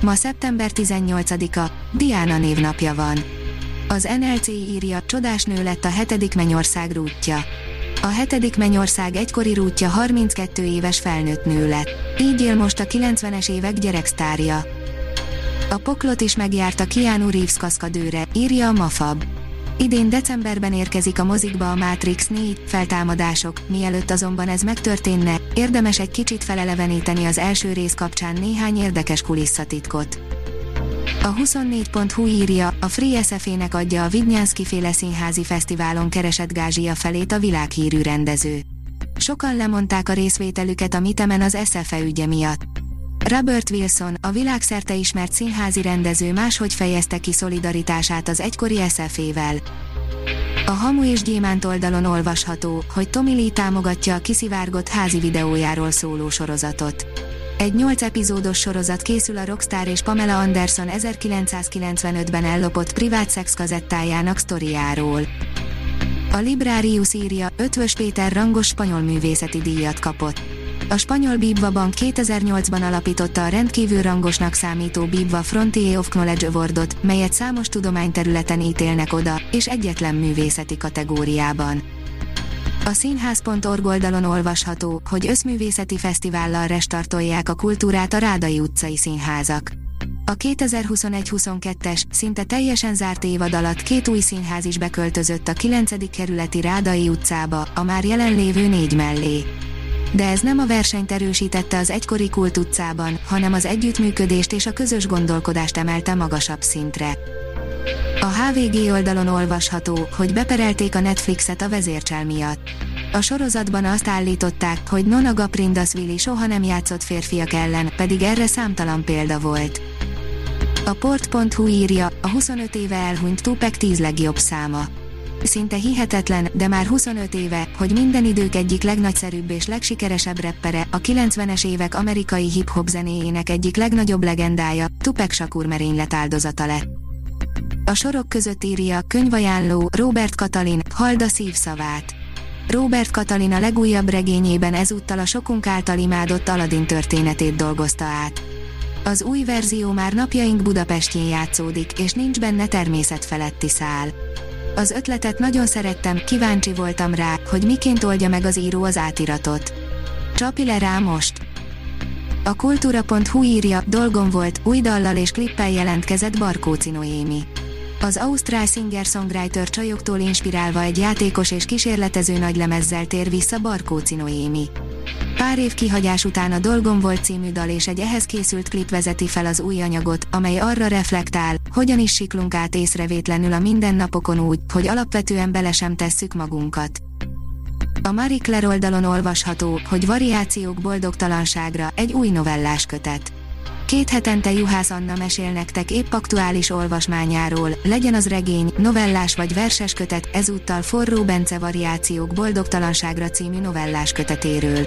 Ma szeptember 18-a, Diana névnapja van. Az NLC írja, csodás nő lett a hetedik mennyország rútja. A hetedik mennyország egykori rútja 32 éves felnőtt nő lett. Így él most a 90-es évek gyereksztárja. A poklot is megjárta Keanu Reeves kaszkadőre, írja a Mafab. Idén decemberben érkezik a mozikba a Matrix 4 feltámadások, mielőtt azonban ez megtörténne, érdemes egy kicsit feleleveníteni az első rész kapcsán néhány érdekes kulisszatitkot. A 24.hu írja, a Free SF-nek adja a Vidnyánszki féle színházi fesztiválon keresett gázsia felét a világhírű rendező. Sokan lemondták a részvételüket a Mitemen az SFE ügye miatt. Robert Wilson, a világszerte ismert színházi rendező máshogy fejezte ki szolidaritását az egykori SF-vel. A Hamu és Gyémánt oldalon olvasható, hogy Tommy Lee támogatja a kiszivárgott házi videójáról szóló sorozatot. Egy 8 epizódos sorozat készül a Rockstar és Pamela Anderson 1995-ben ellopott privát szex kazettájának sztoriáról. A Librarius írja, Ötvös Péter rangos spanyol művészeti díjat kapott. A spanyol Bibva Bank 2008-ban alapította a rendkívül rangosnak számító Bibva Frontier of Knowledge Awardot, melyet számos tudományterületen ítélnek oda, és egyetlen művészeti kategóriában. A színház.org oldalon olvasható, hogy összművészeti fesztivállal restartolják a kultúrát a Rádai utcai színházak. A 2021-22-es, szinte teljesen zárt évad alatt két új színház is beköltözött a 9. kerületi Rádai utcába, a már jelenlévő négy mellé. De ez nem a versenyt erősítette az egykori Kult utcában, hanem az együttműködést és a közös gondolkodást emelte magasabb szintre. A HVG oldalon olvasható, hogy beperelték a Netflixet a vezércsel miatt. A sorozatban azt állították, hogy Nona Gaprindasvili soha nem játszott férfiak ellen, pedig erre számtalan példa volt. A port.hu írja, a 25 éve elhunyt Tupac 10 legjobb száma. Szinte hihetetlen, de már 25 éve, hogy minden idők egyik legnagyszerűbb és legsikeresebb reppere, a 90-es évek amerikai hip-hop zenéjének egyik legnagyobb legendája, Tupac Shakur merénylet áldozata lett. A sorok között írja, könyvajánló, Robert Katalin, Halda szívszavát. Robert Katalin a legújabb regényében ezúttal a sokunk által imádott Aladdin történetét dolgozta át. Az új verzió már napjaink Budapestjén játszódik, és nincs benne természetfeletti szál. Az ötletet nagyon szerettem, kíváncsi voltam rá, hogy miként oldja meg az író az átiratot. Csapi le rá most! A kultúra.hu írja, dolgom volt, új dallal és klippel jelentkezett Barkóci Noémi. Az ausztrál singer-songwriter csajoktól inspirálva egy játékos és kísérletező nagylemezzel tér vissza Barkóci Noémi. Pár év kihagyás után a Dolgom volt című dal és egy ehhez készült klip vezeti fel az új anyagot, amely arra reflektál, hogyan is siklunk át észrevétlenül a mindennapokon úgy, hogy alapvetően bele sem tesszük magunkat. A Marie Claire oldalon olvasható, hogy variációk boldogtalanságra egy új novellás kötet. Két hetente Juhász Anna mesél nektek épp aktuális olvasmányáról, legyen az regény, novellás vagy verses kötet, ezúttal Forró Bence Variációk boldogtalanságra című novellás kötetéről.